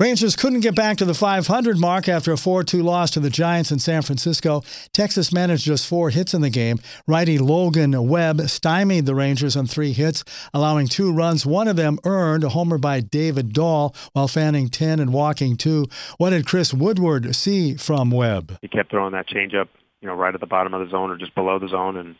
Rangers couldn't get back to the 500 mark after a 4 2 loss to the Giants in San Francisco. Texas managed just four hits in the game. Righty Logan Webb stymied the Rangers on three hits, allowing two runs. One of them earned a homer by David Dahl while fanning 10 and walking two. What did Chris Woodward see from Webb? He kept throwing that changeup, you know, right at the bottom of the zone or just below the zone, and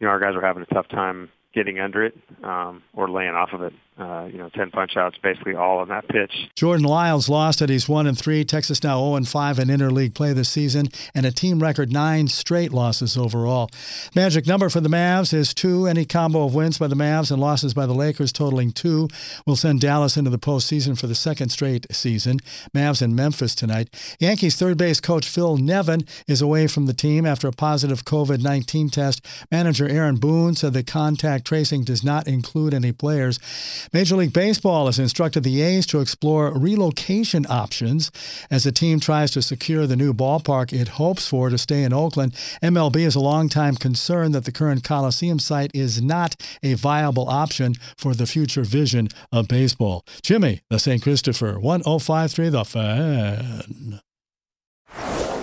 you know our guys were having a tough time getting under it um, or laying off of it. Uh, you know, 10 punch outs, basically all on that pitch. Jordan Lyles lost it. He's 1 and 3. Texas now 0 and 5 in interleague play this season, and a team record nine straight losses overall. Magic number for the Mavs is 2. Any combo of wins by the Mavs and losses by the Lakers totaling 2 will send Dallas into the postseason for the second straight season. Mavs in Memphis tonight. Yankees third base coach Phil Nevin is away from the team after a positive COVID 19 test. Manager Aaron Boone said the contact tracing does not include any players. Major League Baseball has instructed the A's to explore relocation options as the team tries to secure the new ballpark it hopes for to stay in Oakland. MLB is a longtime concern that the current Coliseum site is not a viable option for the future vision of baseball. Jimmy, the St. Christopher, 1053 The Fan.